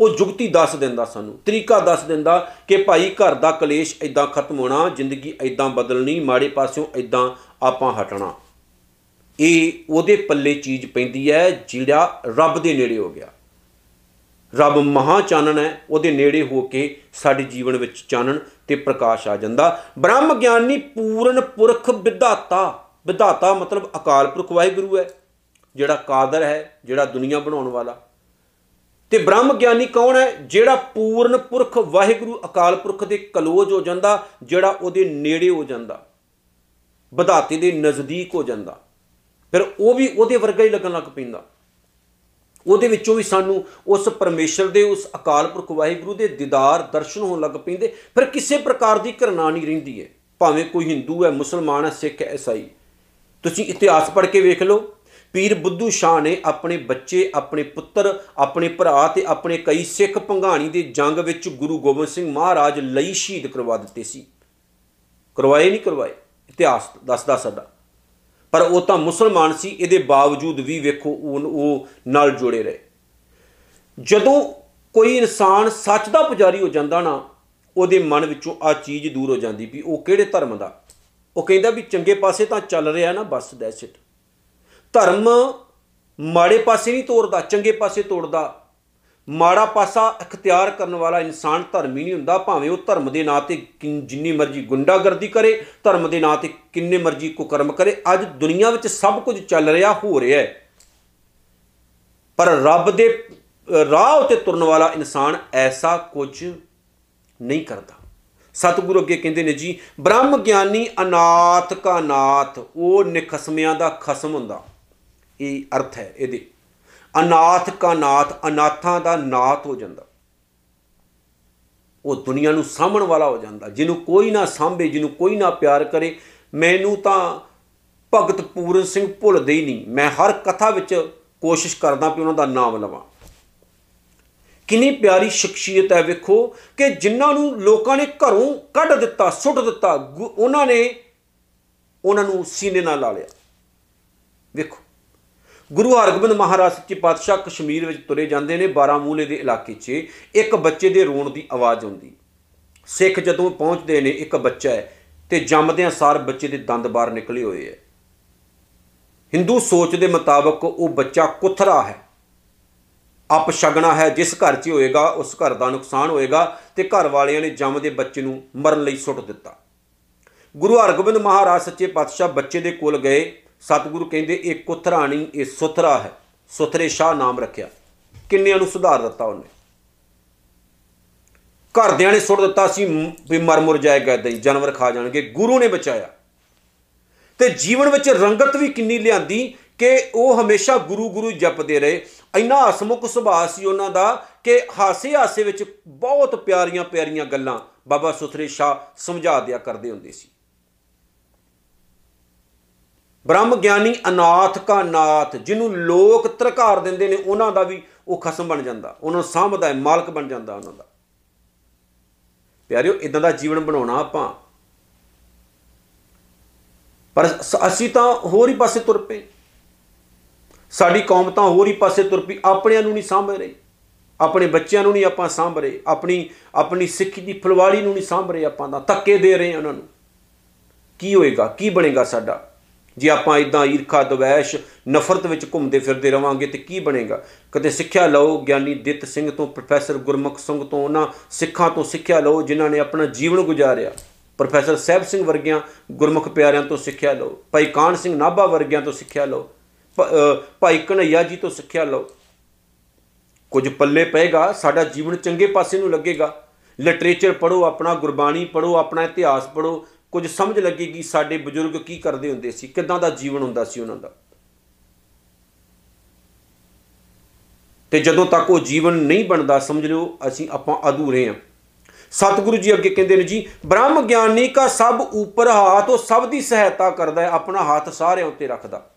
ਉਹ ਜੁਗਤੀ ਦੱਸ ਦਿੰਦਾ ਸਾਨੂੰ, ਤਰੀਕਾ ਦੱਸ ਦਿੰਦਾ ਕਿ ਭਾਈ ਘਰ ਦਾ ਕਲੇਸ਼ ਐਦਾਂ ਖਤਮ ਹੋਣਾ, ਜ਼ਿੰਦਗੀ ਐਦਾਂ ਬਦਲਣੀ, ਮਾੜੇ ਪਾਸਿਓਂ ਐਦਾਂ ਆਪਾਂ ਹਟਣਾ। ਇਹ ਉਹਦੇ ਪੱਲੇ ਚੀਜ਼ ਪੈਂਦੀ ਹੈ ਜਿਹੜਾ ਰੱਬ ਦੇ ਨੇੜੇ ਹੋ ਗਿਆ। ਰੱਬ ਮਹਾ ਚਾਨਣ ਹੈ, ਉਹਦੇ ਨੇੜੇ ਹੋ ਕੇ ਸਾਡੇ ਜੀਵਨ ਵਿੱਚ ਚਾਨਣ ਤੇ ਪ੍ਰਕਾਸ਼ ਆ ਜਾਂਦਾ। ਬ੍ਰਹਮ ਗਿਆਨੀ ਪੂਰਨ ਪੁਰਖ ਵਿਧਾਤਾ। ਵਿਧਾਤਾ ਮਤਲਬ ਅਕਾਲ ਪੁਰਖ ਵਾਹਿਗੁਰੂ ਹੈ, ਜਿਹੜਾ ਕਾਦਰ ਹੈ, ਜਿਹੜਾ ਦੁਨੀਆ ਬਣਾਉਣ ਵਾਲਾ। ਤੇ ਬ੍ਰਹਮ ਗਿਆਨੀ ਕੌਣ ਹੈ? ਜਿਹੜਾ ਪੂਰਨ ਪੁਰਖ ਵਾਹਿਗੁਰੂ ਅਕਾਲ ਪੁਰਖ ਦੇ ਕਲੋਜ ਹੋ ਜਾਂਦਾ, ਜਿਹੜਾ ਉਹਦੇ ਨੇੜੇ ਹੋ ਜਾਂਦਾ, ਵਿਧਾਤੇ ਦੇ ਨਜ਼ਦੀਕ ਹੋ ਜਾਂਦਾ। ਫਿਰ ਉਹ ਵੀ ਉਹਦੇ ਵਰਗਾ ਹੀ ਲੱਗਣ ਲੱਗ ਪੈਂਦਾ। ਉਹਦੇ ਵਿੱਚੋਂ ਵੀ ਸਾਨੂੰ ਉਸ ਪਰਮੇਸ਼ਰ ਦੇ, ਉਸ ਅਕਾਲ ਪੁਰਖ ਵਾਹਿਗੁਰੂ ਦੇ ਦੀਦਾਰ ਦਰਸ਼ਨ ਹੋਣ ਲੱਗ ਪੈਂਦੇ। ਫਿਰ ਕਿਸੇ ਪ੍ਰਕਾਰ ਦੀ ਘਰਨਾ ਨਹੀਂ ਰਹਿੰਦੀ ਹੈ ਭਾਵੇਂ ਕੋਈ ਹਿੰਦੂ ਹੈ, ਮੁਸਲਮਾਨ ਹੈ, ਸਿੱਖ ਹੈ, ਈਸਾਈ। ਤੁਸੀਂ ਇਤਿਹਾਸ ਪੜ੍ਹ ਕੇ ਵੇਖ ਲਓ। ਪੀਰ ਬੁੱਧੂ ਸ਼ਾਹ ਨੇ ਆਪਣੇ ਬੱਚੇ, ਆਪਣੇ ਪੁੱਤਰ, ਆਪਣੇ ਭਰਾ ਤੇ ਆਪਣੇ ਕਈ ਸਿੱਖ ਭੰਗਾਣੀ ਦੇ ਜੰਗ ਵਿੱਚ ਗੁਰੂ ਗੋਬਿੰਦ ਸਿੰਘ ਮਹਾਰਾਜ ਲਈ ਸ਼ਹੀਦ ਕਰਵਾ ਦਿੱਤੇ ਸੀ। ਕਰਵਾਏ ਨਹੀਂ ਕਰਵਾਏ? ਇਤਿਹਾਸ ਦੱਸਦਾ ਸਾਡਾ। ਪਰ ਉਹ ਤਾਂ ਮੁਸਲਮਾਨ ਸੀ, ਇਹਦੇ ਬਾਵਜੂਦ ਵੀ ਵੇਖੋ ਉਹ ਉਹ ਨਾਲ ਜੁੜੇ ਰਹੇ। ਜਦੋਂ ਕੋਈ ਇਨਸਾਨ ਸੱਚ ਦਾ ਪੁਜਾਰੀ ਹੋ ਜਾਂਦਾ ਨਾ, ਉਹਦੇ ਮਨ ਵਿੱਚੋਂ ਆ ਚੀਜ਼ ਦੂਰ ਹੋ ਜਾਂਦੀ ਵੀ ਉਹ ਕਿਹੜੇ ਧਰਮ ਦਾ? ਉਹ ਕਹਿੰਦਾ ਵੀ ਚੰਗੇ ਪਾਸੇ ਤਾਂ ਚੱਲ ਰਿਹਾ ਨਾ, ਬਸ ਦੈਟਸ ਇਟ ਧਰਮ ਮਾੜੇ ਪਾਸੇ ਨਹੀਂ ਤੋੜਦਾ ਚੰਗੇ ਪਾਸੇ ਤੋੜਦਾ। ਮਾੜਾ ਪਾਸਾ ਇਖਤਿਆਰ ਕਰਨ ਵਾਲਾ ਇਨਸਾਨ ਧਰਮੀ ਨਹੀਂ ਹੁੰਦਾ ਭਾਵੇਂ ਉਹ ਧਰਮ ਦੇ ਨਾਂ ਤੇ ਕਿੰਨ- ਜਿੰਨੀ ਮਰਜ਼ੀ ਗੁੰਡਾਗਰਦੀ ਕਰੇ ਧਰਮ ਦੇ ਨਾਂ ਤੇ ਕਿੰਨੇ ਮਰਜ਼ੀ ਕੁਕਰਮ ਕਰੇ ਅੱਜ ਦੁਨੀਆ ਵਿੱਚ ਸਭ ਕੁਝ ਚੱਲ ਰਿਹਾ ਹੋ ਰਿਹਾ ਹੈ। ਪਰ ਰੱਬ ਦੇ ਅ, ਰਾਹ ਉਤੇ ਤੁਰਨ ਵਾਲਾ ਇਨਸਾਨ ਐਸਾ ਕੁਝ ਨਹੀਂ ਕਰਦਾ। ਸਤਿਗੁਰੂ ਅੱਗੇ ਕਹਿੰਦੇ ਨੇ ਜੀ ਬ੍ਰਹਮ ਗਿਆਨੀ ਅਨਾਥ ਕਾ ਨਾਥ ਉਹ ਨਿਖਸਮਿਆਂ ਦਾ ਖਸਮ ਹੁੰਦਾ। ਇਹ ਅਰਥ ਹੈ ਇਹਦੇ? ਅਨਾਥ ਕਾ ਨਾਥ, ਅਨਾਥਾਂ ਦਾ ਨਾਥ ਹੋ ਜਾਂਦਾ। ਉਹ ਦੁਨੀਆ ਨੂੰ ਸਾਂਭਣ ਵਾਲਾ ਹੋ ਜਾਂਦਾ। ਜਿਹਨੂੰ ਕੋਈ ਨਾ ਸਾਂਭੇ, ਜਿਹਨੂੰ ਕੋਈ ਨਾ ਪਿਆਰ ਕਰੇ, ਮੈਨੂੰ ਤਾਂ ਭਗਤ ਪੂਰਨ ਸਿੰਘ ਭੁੱਲਦੇ ਹੀ ਨਹੀਂ। ਮੈਂ ਹਰ ਕਥਾ ਵਿੱਚ ਕੋਸ਼ਿਸ਼ ਕਰਦਾ ਕਿ ਉਹਨਾਂ ਦਾ ਨਾਮ ਲਵਾਂ। ਕਿੰਨੀ ਪਿਆਰੀ ਸ਼ਖਸੀਅਤ ਹੈ ਵੇਖੋ ਕਿ ਜਿਨ੍ਹਾਂ ਨੂੰ ਲੋਕਾਂ ਨੇ ਘਰੋਂ ਕੱਢ ਦਿੱਤਾ, ਸੁੱਟ ਦਿੱਤਾ, ਗੁ- ਉਹਨਾਂ ਨੇ ਉਹਨਾਂ ਨੂੰ ਸੀਨੇ ਨਾਲ ਲਾ ਲਿਆ। ਵੇਖੋ ਗੁਰੂ ਹਰਗੋਬਿੰਦ ਮਹਾਰਾਜ ਸੱਚੇ ਪਾਤਸ਼ਾਹ ਕਸ਼ਮੀਰ ਵਿੱਚ ਤੁਰੇ ਜਾਂਦੇ ਨੇ, ਬਾਰਾਮੂਲੇ ਦੇ ਇਲਾਕੇ 'ਚ। ਇੱਕ ਬੱਚੇ ਦੇ ਰੋਣ ਦੀ ਆਵਾਜ਼ ਆਉਂਦੀ। ਸਿੱਖ ਜਦੋਂ ਪਹੁੰਚਦੇ ਨੇ, ਇੱਕ ਬੱਚਾ ਹੈ ਤੇ ਜੰਮਦਿਆਂ ਸਾਰ ਬੱਚੇ ਦੇ ਦੰਦ ਬਾਹਰ ਨਿਕਲੇ ਹੋਏ ਹੈ। ਹਿੰਦੂ ਸੋਚ ਦੇ ਮੁਤਾਬਕ ਉਹ ਬੱਚਾ ਕੁਥਰਾ ਹੈ। ਅਪਸ਼ਗਨਾ ਹੈ, ਜਿਸ ਘਰ 'ਚ ਹੋਏਗਾ, ਉਸ ਘਰ ਦਾ ਨੁਕਸਾਨ ਹੋਏਗਾ ਤੇ ਘਰ ਵਾਲਿਆਂ ਨੇ ਜੰਮਦੇ ਬੱਚੇ ਨੂੰ ਮਰਨ ਲਈ ਸੁੱਟ ਦਿੱਤਾ। ਗੁਰੂ ਹਰਗੋਬਿੰਦ ਮਹਾਰਾਜ ਸੱਚੇ ਪਾਤਸ਼ਾਹ ਬੱਚੇ ਦੇ ਕੋਲ ਗਏ। ਸਤਿਗੁਰੂ ਕਹਿੰਦੇ, ਇਹ ਕੁੱਤਰਾਣੀ ਇਹ ਸੁਥਰਾ ਹੈ। ਸੁਥਰੇ ਸ਼ਾਹ ਨਾਮ ਰੱਖਿਆ। ਕਿੰਨਿਆਂ ਨੂੰ ਸੁਧਾਰ ਦਿੱਤਾ ਉਹਨੇ? ਘਰਦਿਆਂ ਨੇ ਸੁੱਟ ਦਿੱਤਾ ਸੀ ਵੀ ਮਰ ਮੁਰ ਜਾਏਗਾ ਇਦਾਂ ਹੀ, ਜਾਨਵਰ ਖਾ ਜਾਣਗੇ। ਗੁਰੂ ਨੇ ਬਚਾਇਆ। ਤੇ ਜੀਵਨ ਵਿੱਚ ਰੰਗਤ ਵੀ ਕਿੰਨੀ ਲਿਆਂਦੀ ਕਿ ਉਹ ਹਮੇਸ਼ਾ ਗੁਰੂ ਗੁਰੂ ਜਪਦੇ ਰਹੇ। ਇੰਨਾ ਹਸਮੁਖ ਸੁਭਾਅ ਸੀ ਉਹਨਾਂ ਦਾ ਕਿ ਹਾਸੇ ਹਾਸੇ ਵਿੱਚ ਬਹੁਤ ਪਿਆਰੀਆਂ ਪਿਆਰੀਆਂ ਗੱਲਾਂ ਬਾਬਾ ਸੁਥਰੇ ਸ਼ਾਹ ਸਮਝਾ ਦਿਆ ਕਰਦੇ ਹੁੰਦੇ ਸੀ। ਬ੍ਰਹਮ ਗਿਆਨੀ ਅਨਾਥ ਕਾ ਨਾਥ, ਜਿਹਨੂੰ ਲੋਕ ਤਰਕਾਰ ਦਿੰਦੇ ਨੇ, ਉਹਨਾਂ ਦਾ ਵੀ ਉਹ ਖਸਮ ਬਣ ਜਾਂਦਾ। ਉਹਨਾਂ ਨੂੰ ਸਾਂਭਦਾ ਹੈ, ਮਾਲਕ ਬਣ ਜਾਂਦਾ ਉਹਨਾਂ ਦਾ। ਪਿਆਰਿਓ ਇਦਾਂ ਦਾ ਜੀਵਨ ਬਣਾਉਣਾ ਆਪਾਂ। ਪਰ ਅਸੀਂ ਤਾਂ ਹੋਰ ਹੀ ਪਾਸੇ ਤੁਰ ਪਏ। ਸਾਡੀ ਕੌਮ ਤਾਂ ਹੋਰ ਹੀ ਪਾਸੇ ਤੁਰ ਪਈ। ਆਪਣਿਆਂ ਨੂੰ ਨਹੀਂ ਸਾਂਭ ਰਹੀ। ਆਪਣੇ ਬੱਚਿਆਂ ਨੂੰ ਨਹੀਂ ਆਪਾਂ ਸਾਂਭ ਰਹੇ। ਆਪਣੀ ਆਪਣੀ ਸਿੱਖੀ ਦੀ ਫਲਵਾੜੀ ਨੂੰ ਨਹੀਂ ਸਾਂਭ ਰਹੇ ਆਪਾਂ ਦਾ ਧੱਕੇ ਦੇ ਰਹੇ ਉਹਨਾਂ ਨੂੰ। ਕੀ ਹੋਏਗਾ? ਕੀ ਬਣੇਗਾ ਸਾਡਾ? ਜੇ ਆਪਾਂ ਇਦਾਂ ਈਰਖਾ, ਦਵੈਸ਼, ਨਫ਼ਰਤ ਵਿੱਚ ਘੁੰਮਦੇ ਫਿਰਦੇ ਰਵਾਂਗੇ ਤੇ ਕੀ ਬਣੇਗਾ? ਕਦੇ ਸਿੱਖਿਆ ਲਓ, ਗਿਆਨੀ ਦਿੱਤ ਸਿੰਘ ਤੋਂ, ਪ੍ਰੋਫੈਸਰ ਗੁਰਮੁਖ ਸਿੰਘ ਤੋਂ, ਉਹਨਾਂ ਸਿੱਖਾਂ ਤੋਂ ਸਿੱਖਿਆ ਲਓ ਜਿਨ੍ਹਾਂ ਨੇ ਆਪਣਾ ਜੀਵਨ ਗੁਜ਼ਾਰਿਆ। ਪ੍ਰੋਫੈਸਰ ਸਹਿਬ ਸਿੰਘ ਵਰਗਿਆਂ ਗੁਰਮੁਖ ਪਿਆਰਿਆਂ ਤੋਂ ਸਿੱਖਿਆ ਲਓ। ਭਾਈ ਕਾਨ ਸਿੰਘ ਨਾਭਾ ਵਰਗਿਆਂ ਤੋਂ ਸਿੱਖਿਆ ਲਓ। ਭਾਈ ਕਨਈਆ ਜੀ ਤੋਂ ਸਿੱਖਿਆ ਲਓ। ਕੁਝ ਪੱਲੇ ਪਏਗਾ, ਸਾਡਾ ਜੀਵਨ ਚੰਗੇ ਪਾਸੇ ਨੂੰ ਲੱਗੇਗਾ। ਲਿਟਰੇਚਰ ਪੜੋ ਆਪਣਾ, ਗੁਰਬਾਣੀ ਪੜੋ ਆਪਣਾ, ਇਤਿਹਾਸ ਪੜੋ ਕੁਝ ਸਮਝ ਲੱਗੇਗੀ ਸਾਡੇ ਬਜ਼ੁਰਗ ਕੀ ਕਰਦੇ ਹੁੰਦੇ ਸੀ, ਕਿਦਾਂ ਦਾ ਜੀਵਨ ਹੁੰਦਾ ਸੀ ਉਹਨਾਂ ਦਾ। ਤੇ ਜਦੋਂ ਤੱਕ ਉਹ ਜੀਵਨ ਨਹੀਂ ਬਣਦਾ, ਸਮਝ ਲਿਓ, ਅਸੀਂ ਆਪਾਂ ਅਧੂਰੇ ਹਾਂ ਸਤਿਗੁਰੂ ਜੀ ਅੱਗੇ ਕਹਿੰਦੇ ਨੇ ਜੀ, ਬ੍ਰਹਮ ਗਿਆਨੀ ਕਾ ਸਭ ਉੱਪਰ ਹਾਥ, ਉਹ ਸਭ ਦੀ ਸਹਾਇਤਾ ਕਰਦਾ ਹੈ, ਆਪਣਾ ਹੱਥ ਸਾਰਿਆਂ ਉੱਤੇ ਰੱਖਦਾ।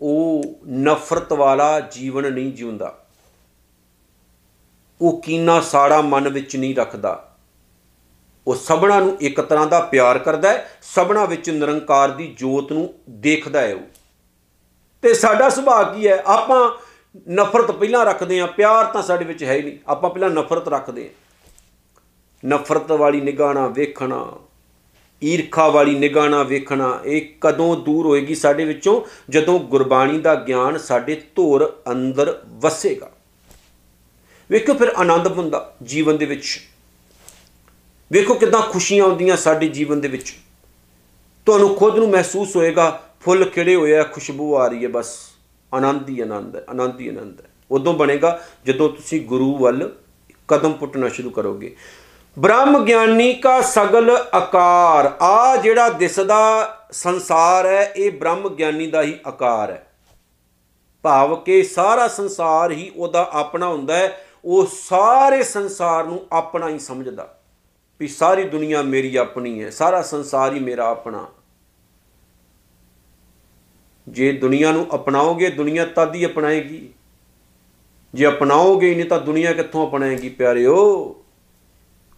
ਉਹ ਨਫ਼ਰਤ ਵਾਲਾ ਜੀਵਨ ਨਹੀਂ ਜਿਉਂਦਾ। ਉਹ ਕੀਨਾ ਸਾੜਾ ਮਨ ਵਿੱਚ ਨਹੀਂ ਰੱਖਦਾ। ਉਹ ਸਭਨਾ ਨੂੰ ਇੱਕ ਤਰ੍ਹਾਂ ਦਾ ਪਿਆਰ ਕਰਦਾ ਹੈ ਸਭਨਾ ਵਿੱਚ ਨਿਰੰਕਾਰ ਦੀ ਜੋਤ ਨੂੰ ਦੇਖਦਾ ਹੈ ਉਹ। ਤੇ ਸਾਡਾ ਸੁਭਾਅ ਕੀ ਹੈ? ਆਪਾਂ ਨਫ਼ਰਤ ਪਹਿਲਾਂ ਰੱਖਦੇ ਆ ਪਿਆਰ ਤਾਂ ਸਾਡੇ ਵਿੱਚ ਹੈ ਹੀ ਨਹੀਂ। ਆਪਾਂ ਪਹਿਲਾਂ ਨਫ਼ਰਤ ਰੱਖਦੇ ਆ ਨਫ਼ਰਤ ਵਾਲੀ ਨਿਗਾਹ ਨਾਲ ਵੇਖਣਾ, ਈਰਖਾ ਵਾਲੀ ਨਿਗਾਹ ਨਾਲ ਵੇਖਣਾ, ਇਹ ਕਦੋਂ ਦੂਰ ਹੋਏਗੀ ਸਾਡੇ ਵਿੱਚੋਂ? ਜਦੋਂ ਗੁਰਬਾਣੀ ਦਾ ਗਿਆਨ ਸਾਡੇ ਧੁਰ ਅੰਦਰ ਵਸੇਗਾ। ਵੇਖੋ ਫਿਰ ਆਨੰਦ ਹੁੰਦਾ ਜੀਵਨ ਦੇ ਵਿੱਚ। ਵੇਖੋ ਕਿਦਾਂ ਖੁਸ਼ੀਆਂ ਆਉਂਦੀਆਂ ਸਾਡੇ ਜੀਵਨ ਦੇ ਵਿੱਚ। ਤੁਹਾਨੂੰ ਖੁਦ ਨੂੰ ਮਹਿਸੂਸ ਹੋਏਗਾ, ਫੁੱਲ ਖਿੜੇ ਹੋਏ ਆ, ਖੁਸ਼ਬੂ ਆ ਰਹੀ ਹੈ, ਬਸ। ਆਨੰਦ ਹੀ ਆਨੰਦ ਹੈ, ਆਨੰਦ ਹੀ ਆਨੰਦ ਹੈ। ਉਦੋਂ ਬਣੇਗਾ ਜਦੋਂ ਤੁਸੀਂ ਗੁਰੂ ਵੱਲ ਕਦਮ ਪੁੱਟਣਾ ਸ਼ੁਰੂ ਕਰੋਗੇ। ਬ੍ਰਹਮ ਗਿਆਨੀ ਕਾ ਸਗਲ ਆਕਾਰ, ਆ ਜਿਹੜਾ ਦਿਸਦਾ ਸੰਸਾਰ ਹੈ, ਇਹ ਬ੍ਰਹਮ ਗਿਆਨੀ ਦਾ ਹੀ ਆਕਾਰ ਹੈ। ਭਾਵ ਕਿ ਸਾਰਾ ਸੰਸਾਰ ਹੀ ਉਹਦਾ ਆਪਣਾ ਹੁੰਦਾ ਹੈ, ਉਹ ਸਾਰੇ ਸੰਸਾਰ ਨੂੰ ਆਪਣਾ ਹੀ ਸਮਝਦਾ। ਵੀ ਸਾਰੀ ਦੁਨੀਆ ਮੇਰੀ ਆਪਣੀ ਹੈ, ਸਾਰਾ ਸੰਸਾਰ ਹੀ ਮੇਰਾ ਆਪਣਾ। ਜੇ ਦੁਨੀਆ ਨੂੰ ਅਪਣਾਓਗੇ, ਦੁਨੀਆ ਤਦ ਹੀ ਅਪਣਾਏਗੀ। ਜੇ ਅਪਣਾਓਗੇ ਨਹੀਂ ਤਾਂ ਦੁਨੀਆ ਕਿੱਥੋਂ ਅਪਣਾਏਗੀ ਪਿਆਰਿਓ?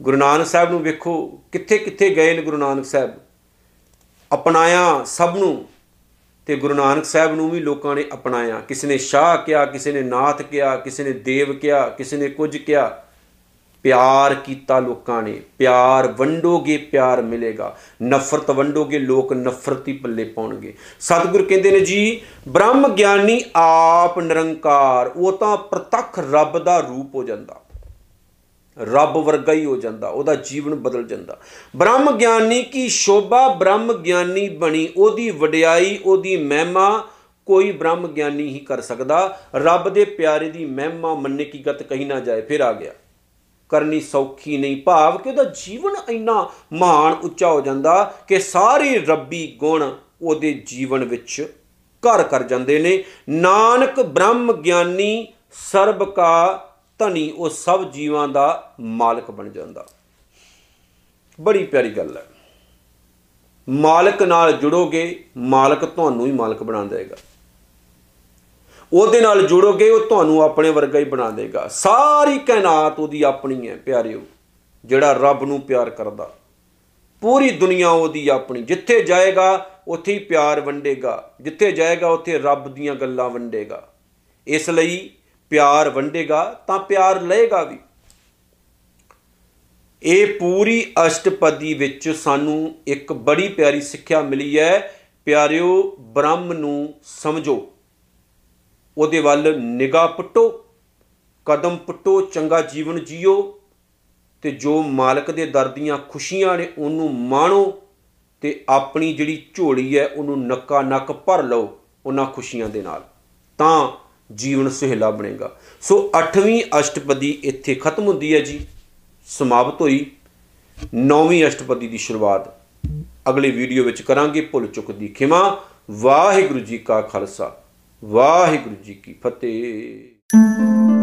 ਗੁਰੂ ਨਾਨਕ ਸਾਹਿਬ ਨੂੰ ਵੇਖੋ ਕਿੱਥੇ ਕਿੱਥੇ ਗਏ ਨੇ ਗੁਰੂ ਨਾਨਕ ਸਾਹਿਬ? ਅਪਣਾਇਆ ਸਭ ਨੂੰ ਤੇ ਗੁਰੂ ਨਾਨਕ ਸਾਹਿਬ ਨੂੰ ਵੀ ਲੋਕਾਂ ਨੇ ਅਪਣਾਇਆ। ਕਿਸੇ ਨੇ ਸ਼ਾਹ ਕਿਹਾ, ਕਿਸੇ ਨੇ ਨਾਥ ਕਿਹਾ, ਕਿਸੇ ਨੇ ਦੇਵ ਕਿਹਾ, ਕਿਸੇ ਨੇ ਕੁਝ ਕਿਹਾ। ਪਿਆਰ ਕੀਤਾ ਲੋਕਾਂ ਨੇ, ਪਿਆਰ ਵੰਡੋਗੇ, ਪਿਆਰ ਮਿਲੇਗਾ। ਨਫ਼ਰਤ ਵੰਡੋਗੇ, ਲੋਕ ਨਫ਼ਰਤੀ ਪੱਲੇ ਪਾਉਣਗੇ। ਸਤਿਗੁਰ ਕਹਿੰਦੇ ਨੇ ਜੀ, ਬ੍ਰਹਮ ਗਿਆਨੀ ਆਪ ਨਿਰੰਕਾਰ, ਉਹ ਤਾਂ ਪ੍ਰਤੱਖ ਰੱਬ ਦਾ ਰੂਪ ਹੋ ਜਾਂਦਾ। ਰੱਬ ਵਰਗਾ ਹੀ ਹੋ ਜਾਂਦਾ, ਉਹਦਾ ਜੀਵਨ ਬਦਲ ਜਾਂਦਾ। ਬ੍ਰਹਮ ਗਿਆਨੀ ਕੀ ਸ਼ੋਭਾ, ਬ੍ਰਹਮ ਗਿਆਨੀ ਬਣੀ, ਉਹਦੀ ਵਡਿਆਈ, ਉਹਦੀ ਮਹਿਮਾ ਕੋਈ ਬ੍ਰਹਮ ਗਿਆਨੀ ਹੀ ਕਰ ਸਕਦਾ। ਰੱਬ ਦੇ ਪਿਆਰੇ ਦੀ ਮਹਿਮਾ ਮੰਨੇ ਕੀ ਗਤ ਕਹੀ ਨਾ ਜਾਏ, ਫਿਰ ਆ ਗਿਆ। ਕਰਨੀ ਸੌਖੀ ਨਹੀਂ। ਭਾਵ ਕਿ ਉਹਦਾ ਜੀਵਨ ਇੰਨਾ ਮਹਾਨ ਉੱਚਾ ਹੋ ਜਾਂਦਾ ਕਿ ਸਾਰੇ ਰੱਬੀ ਗੁਣ ਉਹਦੇ ਜੀਵਨ ਵਿੱਚ ਘਰ ਕਰ ਜਾਂਦੇ ਨੇ। ਨਾਨਕ ਬ੍ਰਹਮ ਗਿਆਨੀ, ਸਰਬ ਕਾ ਧਨੀ, ਉਹ ਸਭ ਜੀਵਾਂ ਦਾ ਮਾਲਕ ਬਣ ਜਾਂਦਾ। ਬੜੀ ਪਿਆਰੀ ਗੱਲ ਹੈ। ਮਾਲਕ ਨਾਲ ਜੁੜੋਗੇ, ਮਾਲਕ ਤੁਹਾਨੂੰ ਹੀ ਮਾਲਕ ਬਣਾ ਦੇਗਾ ਉਹਦੇ ਨਾਲ ਜੁੜੋਗੇ ਉਹ ਤੁਹਾਨੂੰ ਆਪਣੇ ਵਰਗਾ ਹੀ ਬਣਾ ਦੇਗਾ। ਸਾਰੀ ਕਾਇਨਾਤ ਉਹਦੀ ਆਪਣੀ ਹੈ ਪਿਆਰਿਓ, ਜਿਹੜਾ ਰੱਬ ਨੂੰ ਪਿਆਰ ਕਰਦਾ। ਪੂਰੀ ਦੁਨੀਆ ਉਹਦੀ ਆਪਣੀ। ਜਿੱਥੇ ਜਾਏਗਾ, ਉੱਥੇ ਹੀ ਪਿਆਰ ਵੰਡੇਗਾ। ਜਿੱਥੇ ਜਾਏਗਾ, ਉੱਥੇ ਰੱਬ ਦੀਆਂ ਗੱਲਾਂ ਵੰਡੇਗਾ। ਇਸ ਲਈ ਪਿਆਰ ਵੰਡੇਗਾ, ਤਾਂ ਪਿਆਰ ਲਏਗਾ ਵੀ। ਇਹ ਪੂਰੀ ਅਸ਼ਟਪਦੀ ਵਿੱਚ ਸਾਨੂੰ ਇੱਕ ਬੜੀ ਪਿਆਰੀ ਸਿੱਖਿਆ ਮਿਲੀ ਹੈ। ਪਿਆਰਿਓ, ਬ੍ਰਹਮ ਨੂੰ ਸਮਝੋ। ਉਹਦੇ ਵੱਲ ਨਿਗਾਹ ਪੁੱਟੋ, ਕਦਮ ਪੁੱਟੋ, ਚੰਗਾ ਜੀਵਨ ਜੀਓ ਤੇ ਜੋ ਮਾਲਕ ਦੇ ਦਰ ਦੀਆਂ ਖੁਸ਼ੀਆਂ ਨੇ ਉਹਨੂੰ ਮਾਣੋ ਤੇ ਆਪਣੀ ਜਿਹੜੀ ਝੋਲੀ ਹੈ ਉਹਨੂੰ ਨੱਕਾ ਨੱਕ ਭਰ ਲਓ ਉਹਨਾਂ ਖੁਸ਼ੀਆਂ ਦੇ ਨਾਲ। ਤਾਂ ਜੀਵਨ ਸੁਹੇਲਾ ਬਣੇਗਾ। ਸੋ 8ਵੀਂ ਅਸ਼ਟਪਦੀ ਇੱਥੇ ਖਤਮ ਹੁੰਦੀ ਹੈ ਜੀ। ਸਮਾਪਤ ਹੋਈ। 9ਵੀਂ ਅਸ਼ਟਪਦੀ ਦੀ ਸ਼ੁਰੂਆਤ ਅਗਲੀ ਵੀਡੀਓ ਵਿੱਚ ਕਰਾਂਗੇ। ਭੁੱਲ ਚੁੱਕ ਦੀ ਖਿਮਾ। ਵਾਹਿਗੁਰੂ ਜੀ ਕਾ ਖਾਲਸਾ। ਵਾਹਿਗੁਰੂ ਜੀ ਕੀ ਫਤਿਹ।